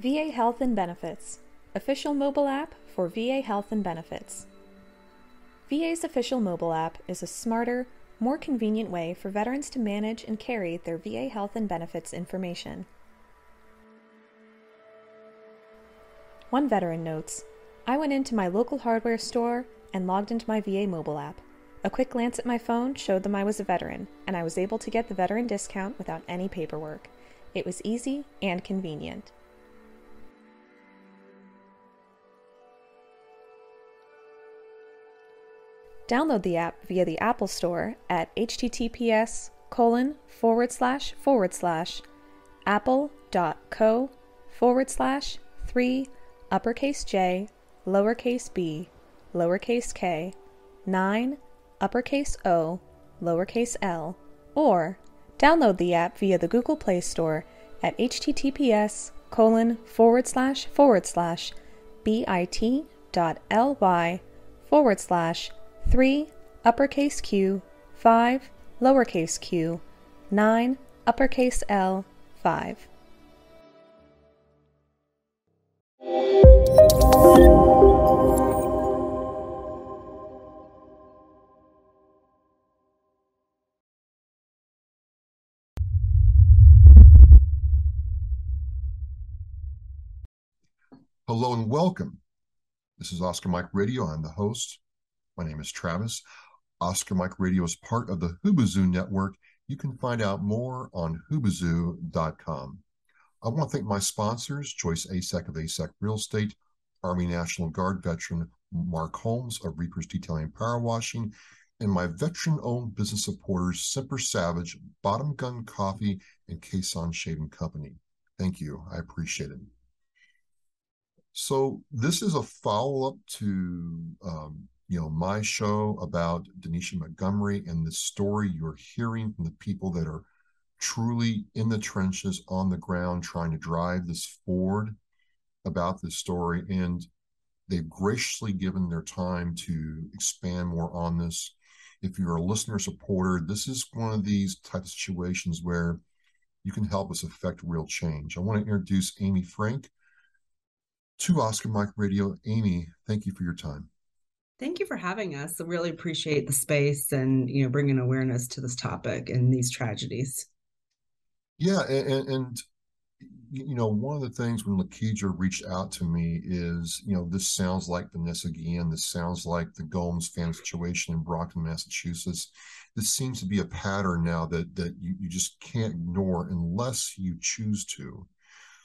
VA Health and Benefits, official mobile app for VA Health and Benefits. VA's official mobile app is a smarter, more convenient way for veterans to manage and carry their VA health and benefits information. One veteran notes I went into my local hardware store and logged into my VA mobile app. A quick glance at my phone showed them I was a veteran, and I was able to get the veteran discount without any paperwork. It was easy and convenient. Download the app via the Apple Store at https colon forward slash forward slash apple.co forward slash 3 uppercase j lowercase b lowercase k 9 uppercase o lowercase l or download the app via the Google Play Store at https colon forward slash forward slash bit.ly forward slash 3 uppercase q 5 lowercase q 9 uppercase l 5 Hello and welcome. This is Oscar Mike Radio. I'm the host. My name is Travis. Oscar Mike Radio is part of the Hubazoo network. You can find out more on hubazoo.com. I want to thank my sponsors, Joyce Asek of Asek Real Estate, Army National Guard veteran Mark Holmes of Reapers Detailing and Power Washing, and my veteran-owned business supporters, Semper Savage, Bottom Gun Coffee, and Cason Shaving Company. Thank you. I appreciate it. So this is a follow-up to um, you know my show about Denisha Montgomery and the story you're hearing from the people that are truly in the trenches on the ground trying to drive this forward about this story. And they've graciously given their time to expand more on this. If you're a listener supporter this is one of these type of situations where you can help us affect real change. I want to introduce amy frank to Oscar Mike Radio. Amy, thank you for your time. Thank you for having us. I really appreciate the space and you know bringing awareness to this topic and these tragedies. Yeah, and, and you know one of the things when Lakedra reached out to me is you know this sounds like Vanessa Guillen. This sounds like the Gomes fan situation in Brockton, Massachusetts. This seems to be a pattern now that that you, you just can't ignore unless you choose to.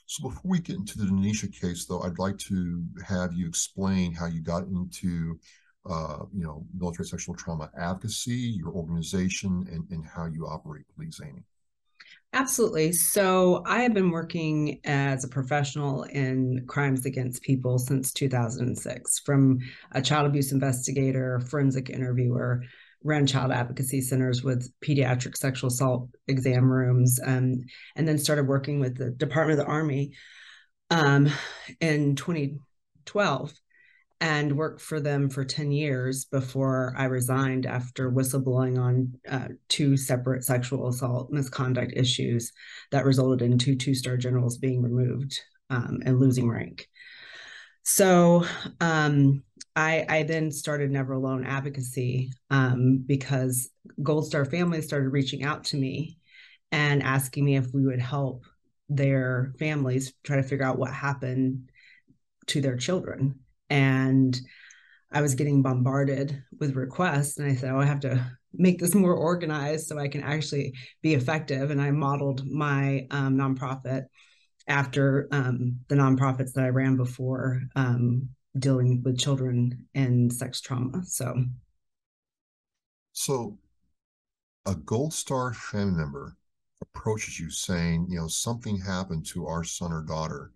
So before we get into the Denisha case, though, I'd like to have you explain how you got into, uh, you know, military sexual trauma advocacy, your organization, and, and how you operate, please, Amy. Absolutely. So I have been working as a professional in crimes against people since 2006, from a child abuse investigator, forensic interviewer, ran child advocacy centers with pediatric sexual assault exam rooms, um, and then started working with the Department of the Army um, in 2012 and worked for them for 10 years before I resigned after whistleblowing on uh, two separate sexual assault misconduct issues that resulted in two two star generals being removed um, and losing rank. So um, I, I, then started Never Alone advocacy um, because Gold Star families started reaching out to me and asking me if we would help their families try to figure out what happened to their children. And I was getting bombarded with requests, and I said, "Oh, I have to make this more organized so I can actually be effective." And I modeled my um, nonprofit after um, the nonprofits that I ran before um, dealing with children and sex trauma. So, so a Gold Star family member approaches you saying, you know, something happened to our son or daughter.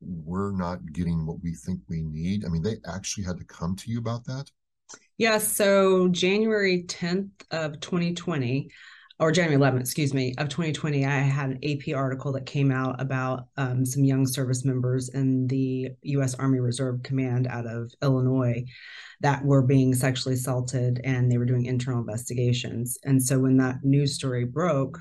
We're not getting what we think we need. I mean, they actually had to come to you about that. Yes. Yeah, so January 10th of 2020, or January 11th, excuse me, of 2020, I had an AP article that came out about um, some young service members in the U.S. Army Reserve Command out of Illinois that were being sexually assaulted and they were doing internal investigations. And so when that news story broke,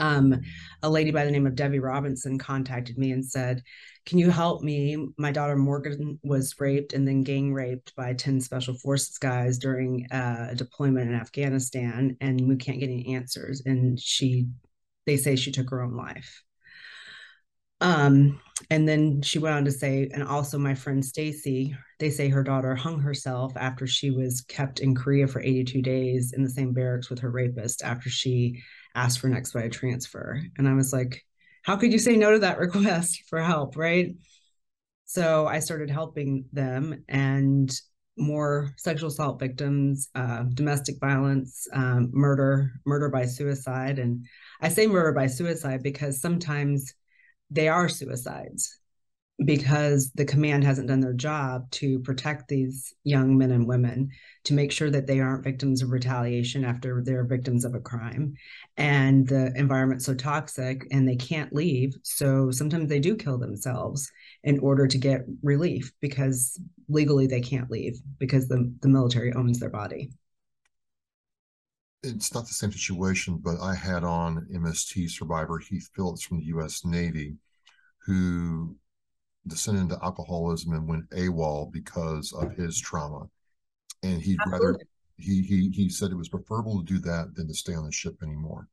um, a lady by the name of Debbie Robinson contacted me and said, Can you help me? My daughter Morgan was raped and then gang raped by 10 special forces guys during uh, a deployment in Afghanistan, and we can't get any answers. And she, they say she took her own life. Um, and then she went on to say, and also my friend Stacy, they say her daughter hung herself after she was kept in Korea for 82 days in the same barracks with her rapist after she asked for an expedited transfer. And I was like, how could you say no to that request for help? Right. So I started helping them and more sexual assault victims, uh, domestic violence, um, murder, murder by suicide. And I say murder by suicide because sometimes they are suicides because the command hasn't done their job to protect these young men and women to make sure that they aren't victims of retaliation after they're victims of a crime and the environment's so toxic and they can't leave so sometimes they do kill themselves in order to get relief because legally they can't leave because the, the military owns their body it's not the same situation, but I had on MST survivor Heath Phillips from the U.S. Navy, who descended into alcoholism and went AWOL because of his trauma, and he'd Absolutely. rather he he he said it was preferable to do that than to stay on the ship anymore.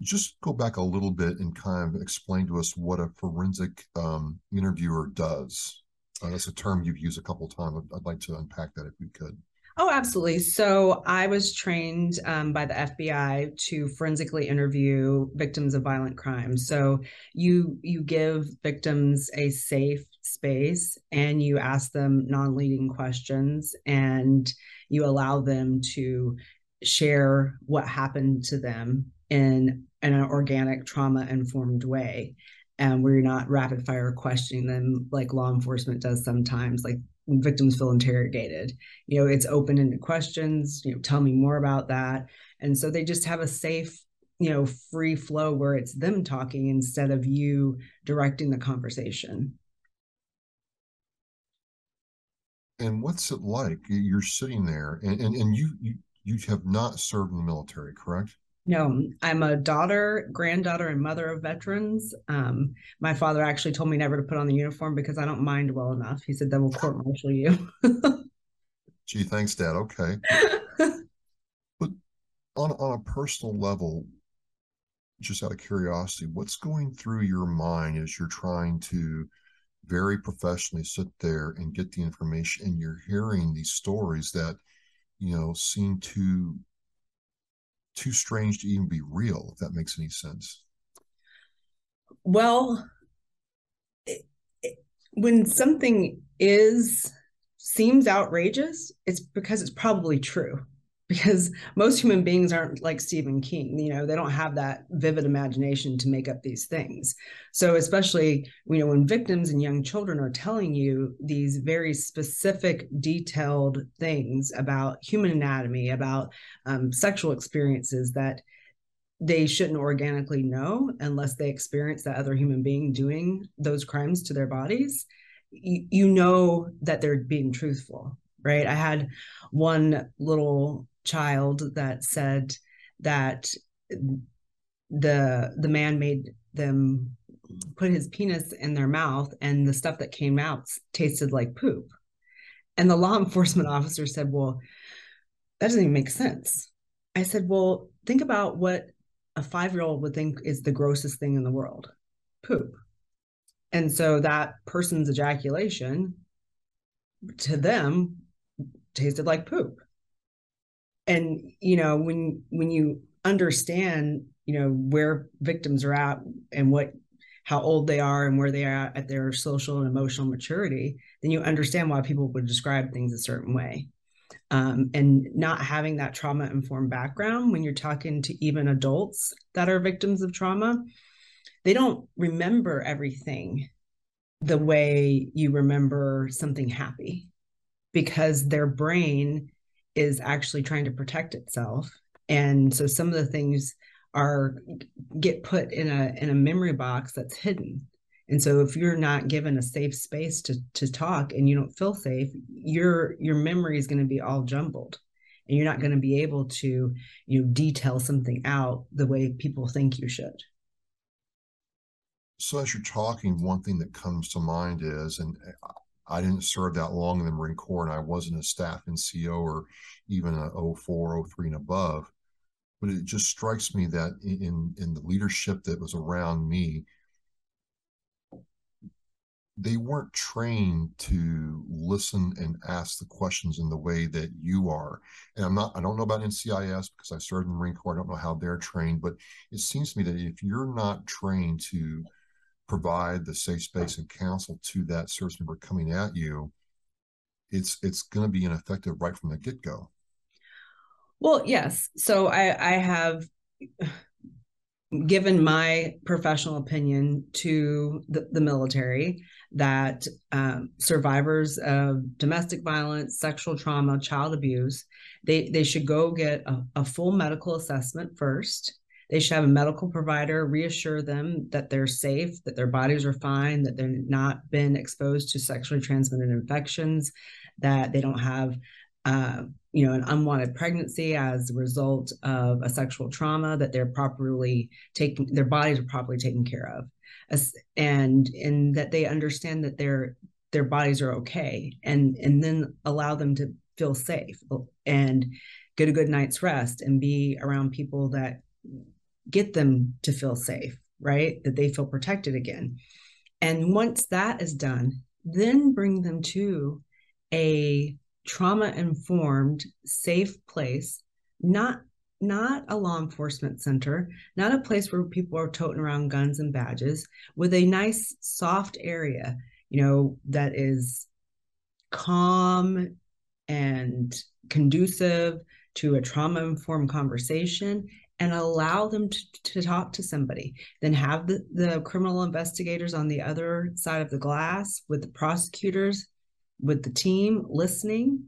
Just go back a little bit and kind of explain to us what a forensic um, interviewer does. Uh, that's a term you've used a couple times. I'd, I'd like to unpack that if we could. Oh, absolutely. So I was trained um, by the FBI to forensically interview victims of violent crime. So you you give victims a safe space and you ask them non-leading questions and you allow them to share what happened to them in, in an organic trauma informed way and we're not rapid fire questioning them like law enforcement does sometimes like victims feel interrogated. You know it's open ended questions you know tell me more about that. And so they just have a safe you know free flow where it's them talking instead of you directing the conversation. And what's it like? You're sitting there and and, and you, you you have not served in the military correct no, I'm a daughter, granddaughter, and mother of veterans. Um, my father actually told me never to put on the uniform because I don't mind well enough. He said that will court martial you. Gee, thanks, Dad. Okay. but on on a personal level, just out of curiosity, what's going through your mind as you're trying to very professionally sit there and get the information and you're hearing these stories that you know seem to too strange to even be real, if that makes any sense. Well, it, it, when something is seems outrageous, it's because it's probably true because most human beings aren't like Stephen King. You know, they don't have that vivid imagination to make up these things. So, especially, you know, when victims and young children are telling you these very specific, detailed things about human anatomy, about um, sexual experiences that they shouldn't organically know unless they experience that other human being doing those crimes to their bodies, you, you know that they're being truthful right? I had one little child that said that the the man made them put his penis in their mouth and the stuff that came out tasted like poop. And the law enforcement officer said, Well, that doesn't even make sense. I said, Well, think about what a five year old would think is the grossest thing in the world poop. And so that person's ejaculation to them tasted like poop and you know when when you understand you know where victims are at and what how old they are and where they are at their social and emotional maturity then you understand why people would describe things a certain way. Um, and not having that trauma informed background when you're talking to even adults that are victims of trauma they don't remember everything the way you remember something happy because their brain is actually trying to protect itself. And so some of the things are get put in a in a memory box that's hidden. And so if you're not given a safe space to to talk and you don't feel safe your your memory is going to be all jumbled. And you're not going to be able to you know detail something out the way people think you should. So as you're talking one thing that comes to mind is and uh, i didn't serve that long in the marine corps and i wasn't a staff nco or even a 04 03 and above but it just strikes me that in in the leadership that was around me they weren't trained to listen and ask the questions in the way that you are. And I'm not, I don't know about NCIS because I served in the Marine Corps. I don't know how they're trained, but it seems to me that if you're not trained to provide the safe space and counsel to that service member coming at you, it's it's going to be ineffective right from the get go. Well, yes. So I I have given my professional opinion to the, the military that um, survivors of domestic violence, sexual trauma, child abuse, they, they should go get a, a full medical assessment first. They should have a medical provider reassure them that they're safe, that their bodies are fine, that they're not been exposed to sexually transmitted infections, that they don't have uh, you know, an unwanted pregnancy as a result of a sexual trauma, that they're properly taken, their bodies are properly taken care of, As, and and that they understand that their their bodies are okay, and and then allow them to feel safe. And get a good night's rest and be around people that get them to feel safe, right? That they feel protected again. And once that is done, then bring them to a trauma informed, safe place, not not a law enforcement center, not a place where people are toting around guns and badges, with a nice soft area, you know, that is calm and conducive to a trauma informed conversation and allow them to, to talk to somebody. Then have the, the criminal investigators on the other side of the glass with the prosecutors with the team listening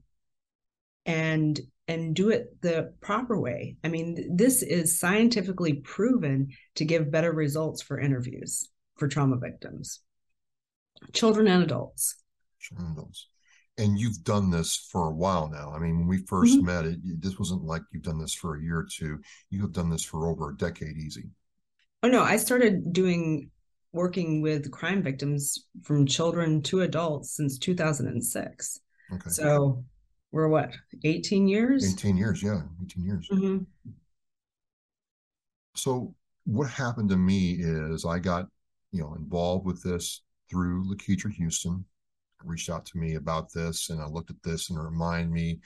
and and do it the proper way. I mean, this is scientifically proven to give better results for interviews for trauma victims, children and adults. Children and adults. And you've done this for a while now. I mean, when we 1st mm-hmm. met, it this wasn't like you've done this for a year or two. You have done this for over a decade, easy. Oh no, I started doing working with crime victims from children to adults since 2006. Okay. So we're what, 18 years? 18 years, yeah, 18 years. Mm-hmm. So what happened to me is I got, you know, involved with this through Lakedra Houston, reached out to me about this, and I looked at this and it reminded me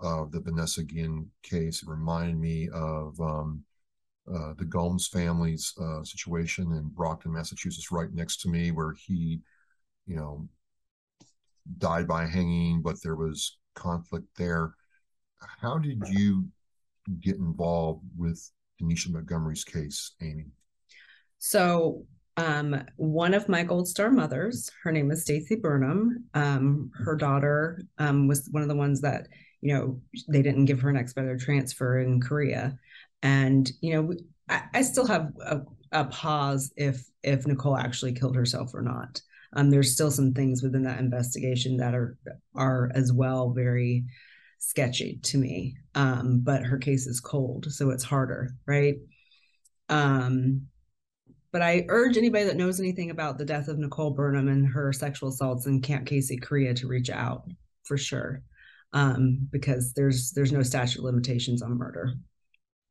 of the Vanessa Guillen case. It reminded me of um, uh, the Gomes family's uh, situation in Brockton, Massachusetts, right next to me, where he, you know, died by hanging, but there was conflict there. How did you get involved with Denisha Montgomery's case, Amy? So, um, one of my Gold Star mothers, her name is Stacy Burnham. Um, her daughter um, was one of the ones that you know they didn't give her an expedited transfer in Korea and you know I, I still have a, a, pause if if Nicole actually killed herself or not. Um, there's still some things within that investigation that are are as well very sketchy to me. Um, but her case is cold, so it's harder, right? Um, but I urge anybody that knows anything about the death of Nicole Burnham and her sexual assaults in Camp Casey, Korea, to reach out for sure, um, because there's there's no statute limitations on murder.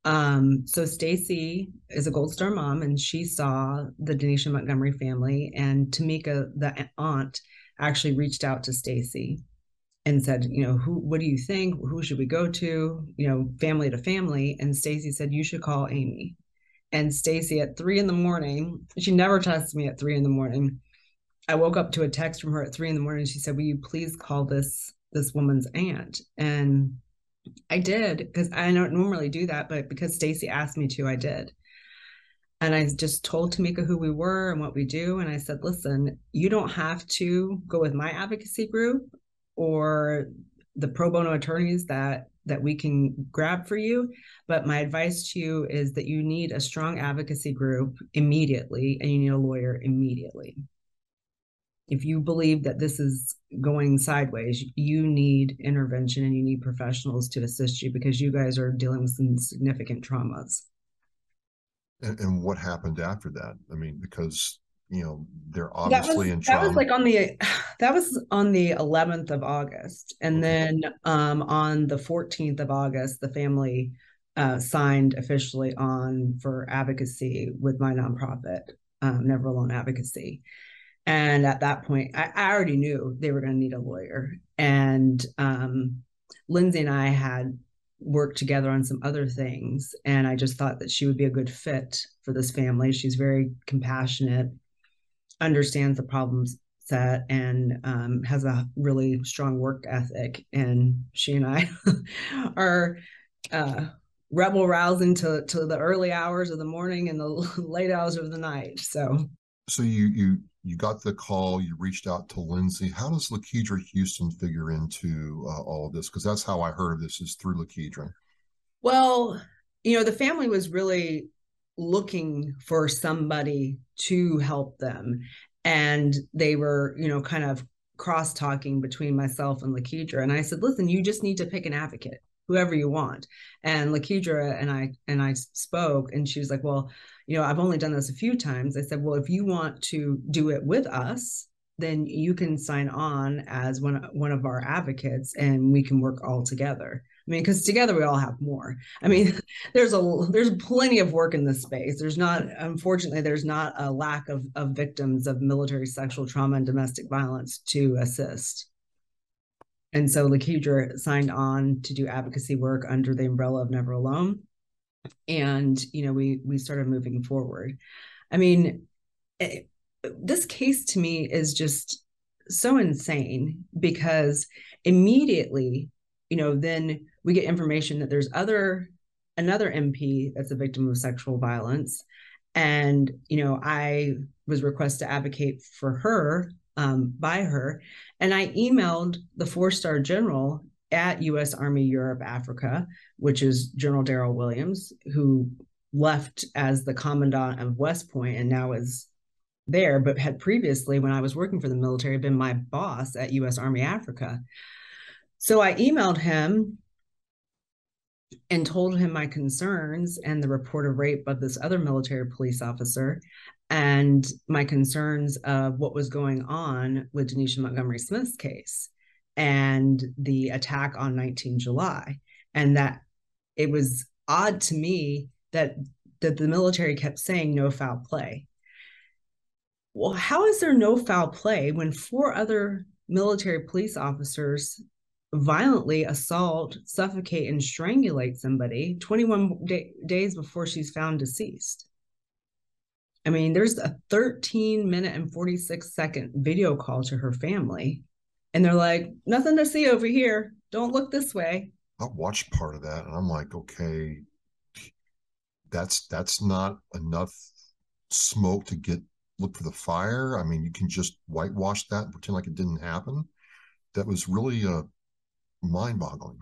Um, so Stacy is a Gold Star mom, and she saw the Denisha Montgomery family, and Tamika, the aunt, actually reached out to Stacy and said, you know, who, what do you think? Who should we go to? You know, family to family. And Stacy said, you should call Amy. And Stacy at three in the morning, she never texts me at three in the morning. I woke up to a text from her at three in the morning. She said, "Will you please call this this woman's aunt?" And I did because I don't normally do that, but because Stacy asked me to, I did. And I just told Tamika who we were and what we do. And I said, listen, you don't have to go with my advocacy group or the pro bono attorneys that that we can grab for you. But my advice to you is that you need a strong advocacy group immediately and you need a lawyer immediately. if you believe that this is going sideways, you need intervention and you need professionals to assist you because you guys are dealing with some significant traumas. And, and what happened after that? I mean, because you know they're obviously was, in trauma. That was like on the that was on the 11th of August, and then um, on the 14th of August, the family uh, signed officially on for advocacy with my nonprofit, um, Never Alone Advocacy. And at that point, I, I already knew they were going to need a lawyer. And um, Lindsay and I had worked together on some other things. And I just thought that she would be a good fit for this family. She's very compassionate, understands the problems set, and um, has a really strong work ethic. And she and I are uh, rebel rousing to, to the early hours of the morning and the late hours of the night. So so you you you got the call, you reached out to Lindsay. How does Lakedra Houston figure into uh, all of this? Because that's how I heard of this is through Lakedra. Well, you know, the family was really looking for somebody to help them. And they were, you know, kind of cross talking between myself and Lakedra. And I said, listen, you just need to pick an advocate, whoever you want. And Lakedra and I and I spoke, and she was like, Well, you know, I've only done this a few times. I said, well, if you want to do it with us, then you can sign on as one one of our advocates, and we can work all together. I mean, because together we all have more. I mean, there's a there's plenty of work in this space. There's not, unfortunately, there's not a lack of of victims of military sexual trauma and domestic violence to assist. And so Lakedra signed on to do advocacy work under the umbrella of Never Alone and you know we we started moving forward i mean it, eh, this case to me is just so insane because immediately you know then we get information that there's other another mp that's a victim of sexual violence and you know i was requested to advocate for her um, by her and i emailed the four star general at U.S. Army Europe Africa, which is General Darryl Williams, who left as the commandant of West Point and now is there, but had previously, when I was working for the military, been my boss at U.S. Army Africa. So I emailed him and told him my concerns and the report of rape of this other military police officer and my concerns of what was going on with Denisha Montgomery Smith's case and the attack on 19 July. And that it was odd to me that, that the military kept saying no foul play. Well, how is there no foul play when four other military police officers violently assault, suffocate, and strangulate somebody 21 day- days before she's found deceased? I mean, there's a 13 minute and 46 second video call to her family and they're like, nothing to see over here. Don't look this way. I watched part of that and I'm like, okay, that's that's not enough smoke to get look for the fire. I mean, you can just whitewash that and pretend like it didn't happen. That was really uh, mind-boggling.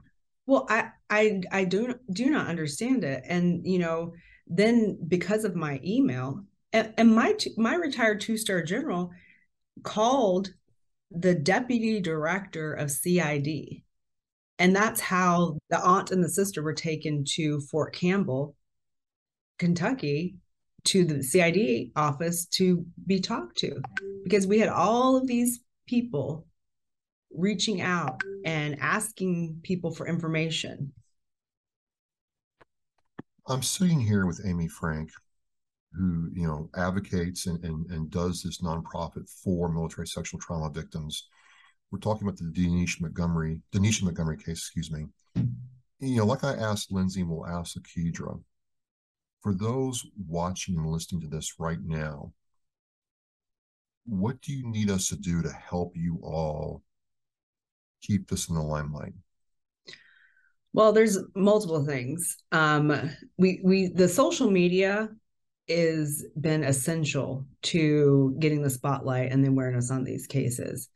Well, I I I do do not understand it, and you know, then because of my email, and, and my my retired two star general called the deputy director of CID. And that's how the aunt and the sister were taken to Fort Campbell, Kentucky, to the CID office to be talked to because we had all of these people reaching out and asking people for information. I'm sitting here with Amy Frank, who you know advocates and, and, and does this nonprofit for military sexual trauma victims. We're talking about the Denisha Montgomery, Denisha Montgomery case, excuse me. You know, like I asked Lindsay, we'll ask Lakedra, for those watching and listening to this right now, what do you need us to do to help you all keep this in the limelight? Well, there's multiple things. Um, we we the social media is been essential to getting the spotlight and the awareness on these cases.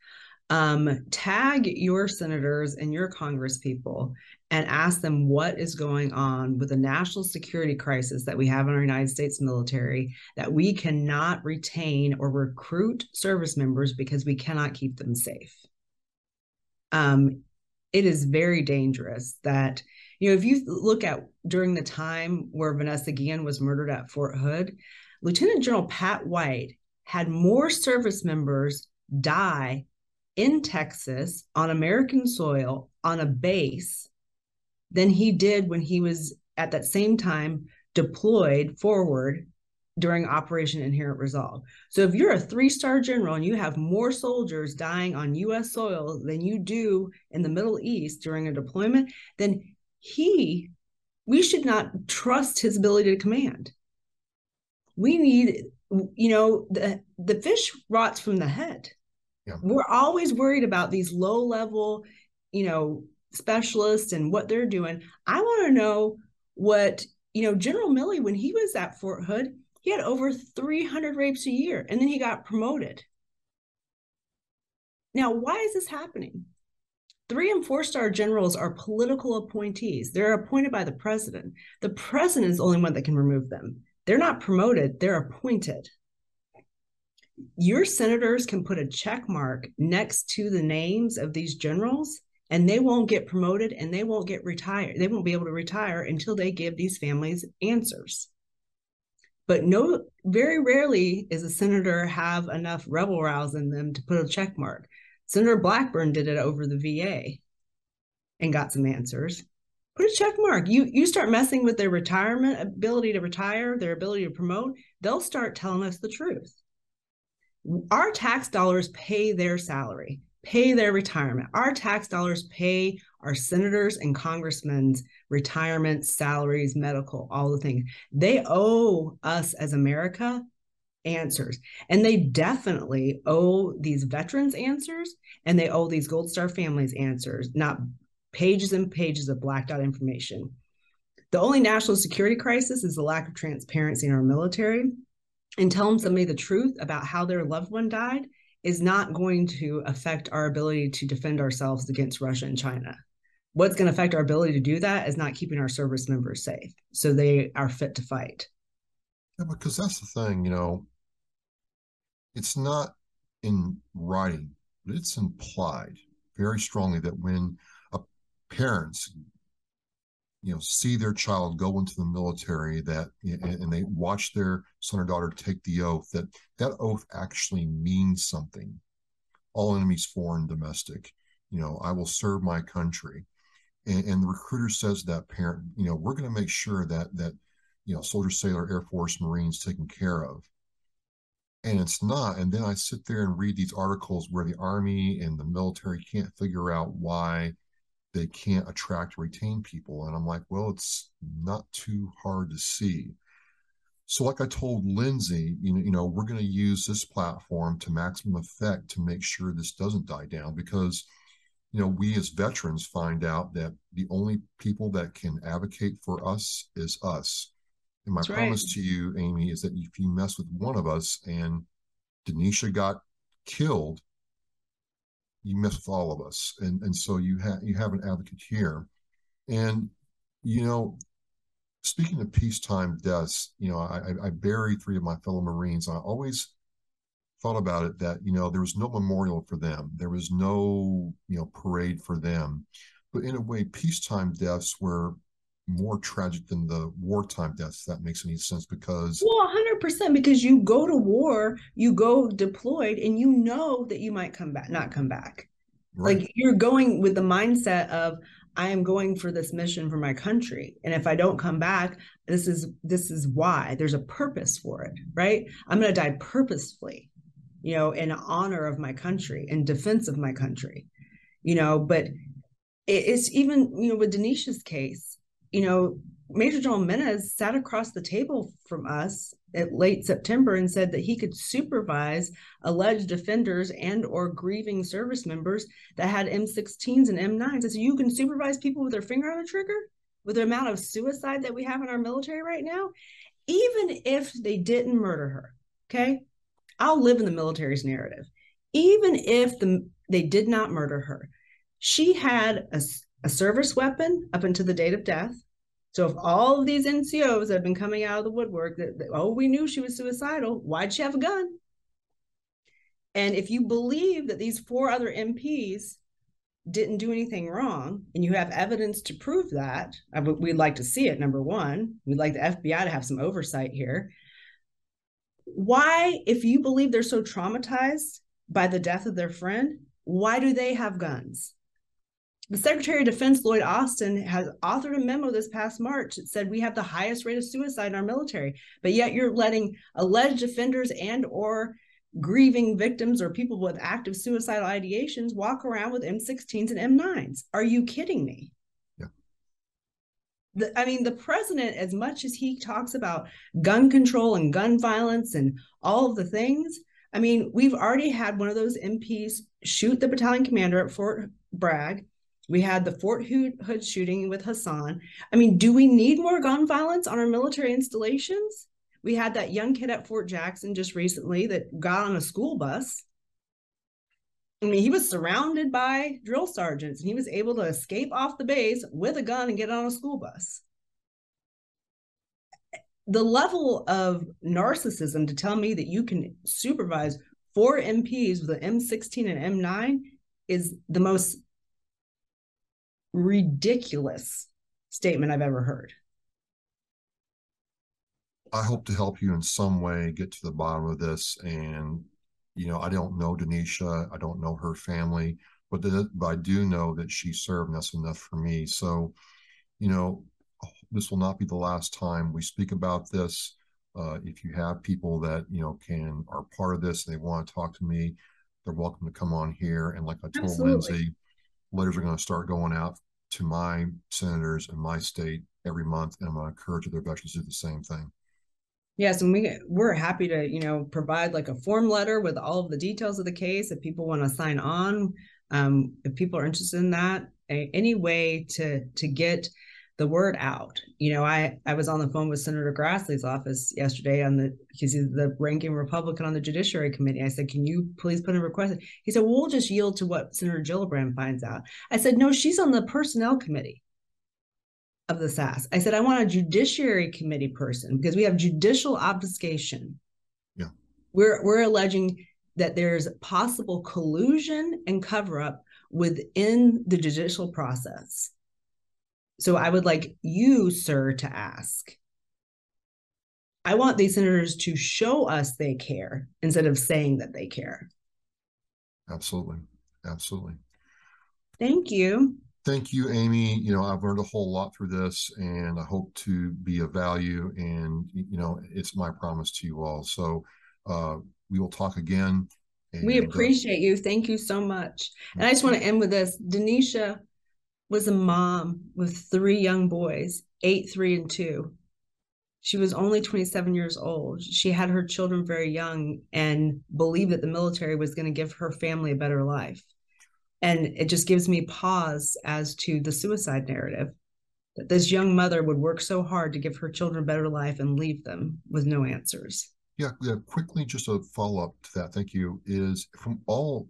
um, tag your senators and your congresspeople and ask them what is going on with the national security crisis that we have in our United States military that we cannot retain or recruit service members because we cannot keep them safe. Um, it is very dangerous that, you know, if you look at during the time where Vanessa Guillen was murdered at Fort Hood, Lieutenant General Pat White had more service members die in Texas on American soil on a base than he did when he was at that same time deployed forward during Operation Inherent Resolve. So if you're a three-star general and you have more soldiers dying on US soil than you do in the Middle East during a deployment, then he we should not trust his ability to command. We need you know the the fish rots from the head. Yeah. We're always worried about these low level, you know, specialists and what they're doing. I want to know what, you know, General Milley, when he was at Fort Hood, he had over 300 rapes a year and then he got promoted. Now, why is this happening? Three and four star generals are political appointees. They're appointed by the president. The president is the only one that can remove them. They're not promoted, they're appointed. Your senators can put a check mark next to the names of these generals and they won't get promoted and they won't get retired. They won't be able to retire until they give these families answers. But no, very rarely is a senator have enough rebel rouse in them to put a check mark. Senator Blackburn did it over the VA and got some answers. Put a check mark. You you start messing with their retirement ability to retire, their ability to promote, they'll start telling us the truth. Our tax dollars pay their salary pay their retirement. Our tax dollars pay our senators and congressmen's retirement, salaries, medical, all the things. They owe us as America answers. And they definitely owe these veterans answers and they owe these Gold Star families answers, not pages and pages of blacked out information. The only national security crisis is the lack of transparency in our military. And telling somebody the truth about how their loved one died is not going to affect our ability to defend ourselves against Russia and China. What's going to affect our ability to do that is not keeping our service members safe so they are fit to fight. Yeah, because that's the thing, you know, it's not in writing, but it's implied very strongly that when a parents you know see their child go into the military that and they watch their son or daughter take the oath that that oath actually means something. All enemies foreign domestic you know i will serve my country. And, and the recruiter says that parent you know we're going to make sure that that you know soldier sailor air force marines taken care of. And it's not and then i sit there and read these articles where the army and the military can't figure out why they can't attract retain people. And i'm like well it's not too hard to see. So like i told lindsay you know, you know we're going to use this platform to maximum effect to make sure this doesn't die down because you know we as veterans find out that the only people that can advocate for us is us. And my That's promise right. to you amy is that if you mess with one of us and denisha got killed you with all of us. And and so you have you have an advocate here. And you know speaking of peacetime deaths you know i i buried three of my fellow marines. I always thought about it that you know there was no memorial for them. There was no you know parade for them. But in a way peacetime deaths were more tragic than the wartime deaths that makes any sense because well 100% because you go to war you go deployed and you know that you might come back not come back. Right. like you're going with the mindset of i am going for this mission for my country and if i don't come back this is this is why. There's a purpose for it right? I'm going to die purposefully you know in honor of my country in defense of my country you know? But it's even you know with denisha's case you know, Major General Menes sat across the table from us at late September and said that he could supervise alleged offenders and or grieving service members that had M16s and M9s. And so you can supervise people with their finger on the trigger with the amount of suicide that we have in our military right now, even if they didn't murder her. Okay. I'll live in the military's narrative. Even if the They did not murder her. She had a, a service weapon up until the date of death. So if all of these NCOs have been coming out of the woodwork that, that, oh, we knew she was suicidal, why'd she have a gun? And if you believe that these four other MPs didn't do anything wrong and you have evidence to prove that, we'd like to see it, number one. We'd like the FBI to have some oversight here. Why, if you believe they're so traumatized by the death of their friend, why do they have guns? The Secretary of Defense, Lloyd Austin, has authored a memo this past March that said we have the highest rate of suicide in our military, but yet you're letting alleged offenders and or grieving victims or people with active suicidal ideations walk around with M16s and M9s. Are you kidding me? Yeah. The, I mean, the president, as much as he talks about gun control and gun violence and all of the things, I mean, we've already had one of those MPs shoot the battalion commander at Fort Bragg. We had the Fort Hood shooting with Hasan. I mean, do we need more gun violence on our military installations? We had that young kid at Fort Jackson just recently that got on a school bus. I mean, he was surrounded by drill sergeants and he was able to escape off the base with a gun and get on a school bus. The level of narcissism to tell me that you can supervise four MPs with an M16 and M9 is the most ridiculous statement I've ever heard. I hope to help you in some way get to the bottom of this. And, you know, I don't know Denisha, I don't know her family, but, the, but I do know that she served, and that's enough for me. So, you know, this will not be the last time we speak about this. Uh, if you have people that you know can are part of this and they want to talk to me, they're welcome to come on here. And like I told Absolutely. Lindsay, letters are going to start going out to my senators in my state every month, and I'm going to encourage other veterans to do the same thing. Yes, and we we're happy to you know provide like a form letter with all of the details of the case if people want to sign on. Um, if people are interested in that, a, any way to to get the word out. You know, I I was on the phone with Senator Grassley's office yesterday on the because he's the ranking Republican on the Judiciary Committee. I said, "Can you please put in a request?" He said, "We'll just yield to what Senator Gillibrand finds out." I said, "No, she's on the Personnel Committee." of the SAS. I said, I want a judiciary committee person because we have judicial obfuscation. Yeah. We're we're alleging that there's possible collusion and cover up within the judicial process. So I would like you, sir, to ask. I want these senators to show us they care instead of saying that they care. Absolutely. Absolutely. Thank you thank you, Amy. You know, I've learned a whole lot through this, and I hope to be of value. And you know, it's my promise to you all. So uh, we will talk again. We uh, appreciate you. Thank you so much. And I just want to end with this. Denisha was a mom with three young boys, eight, three, and two. She was only 27 years old. She had her children very young and believed that the military was going to give her family a better life. And it just gives me pause as to the suicide narrative that this young mother would work so hard to give her children a better life and leave them with no answers. Yeah, yeah. Quickly, just a follow up to that. Thank you. Is from all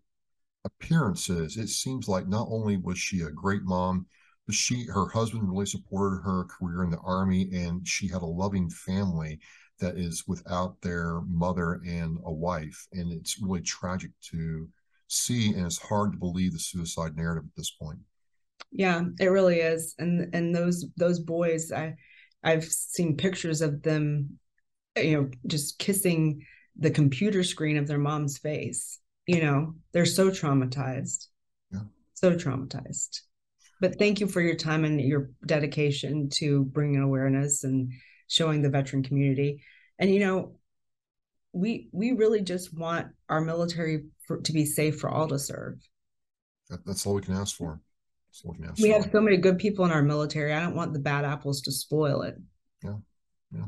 appearances, it seems like not only was she a great mom, but she, her husband really supported her career in the army, and she had a loving family that is without their mother and a wife. And it's really tragic to see and it's hard to believe the suicide narrative at this point yeah it really is and and those those boys i i've seen pictures of them you know just kissing the computer screen of their mom's face you know they're so traumatized yeah so traumatized but thank you for your time and your dedication to bringing awareness and showing the veteran community and you know we we really just want our military for, to be safe for all to serve. That, that's all we can ask for. we, can ask we for. have so many good people in our military. I don't want the bad apples to spoil it. Yeah, yeah,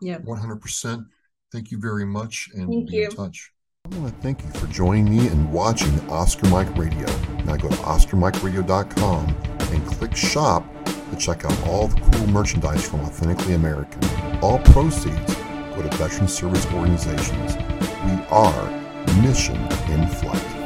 yeah. One hundred percent. Thank you very much, and thank be you. in touch. I want to thank you for joining me and watching Oscar Mike Radio. Now go to OscarMikeRadio.com and click shop to check out all the cool merchandise from Authentically American. All proceeds go to veteran service organizations. We are mission in flight.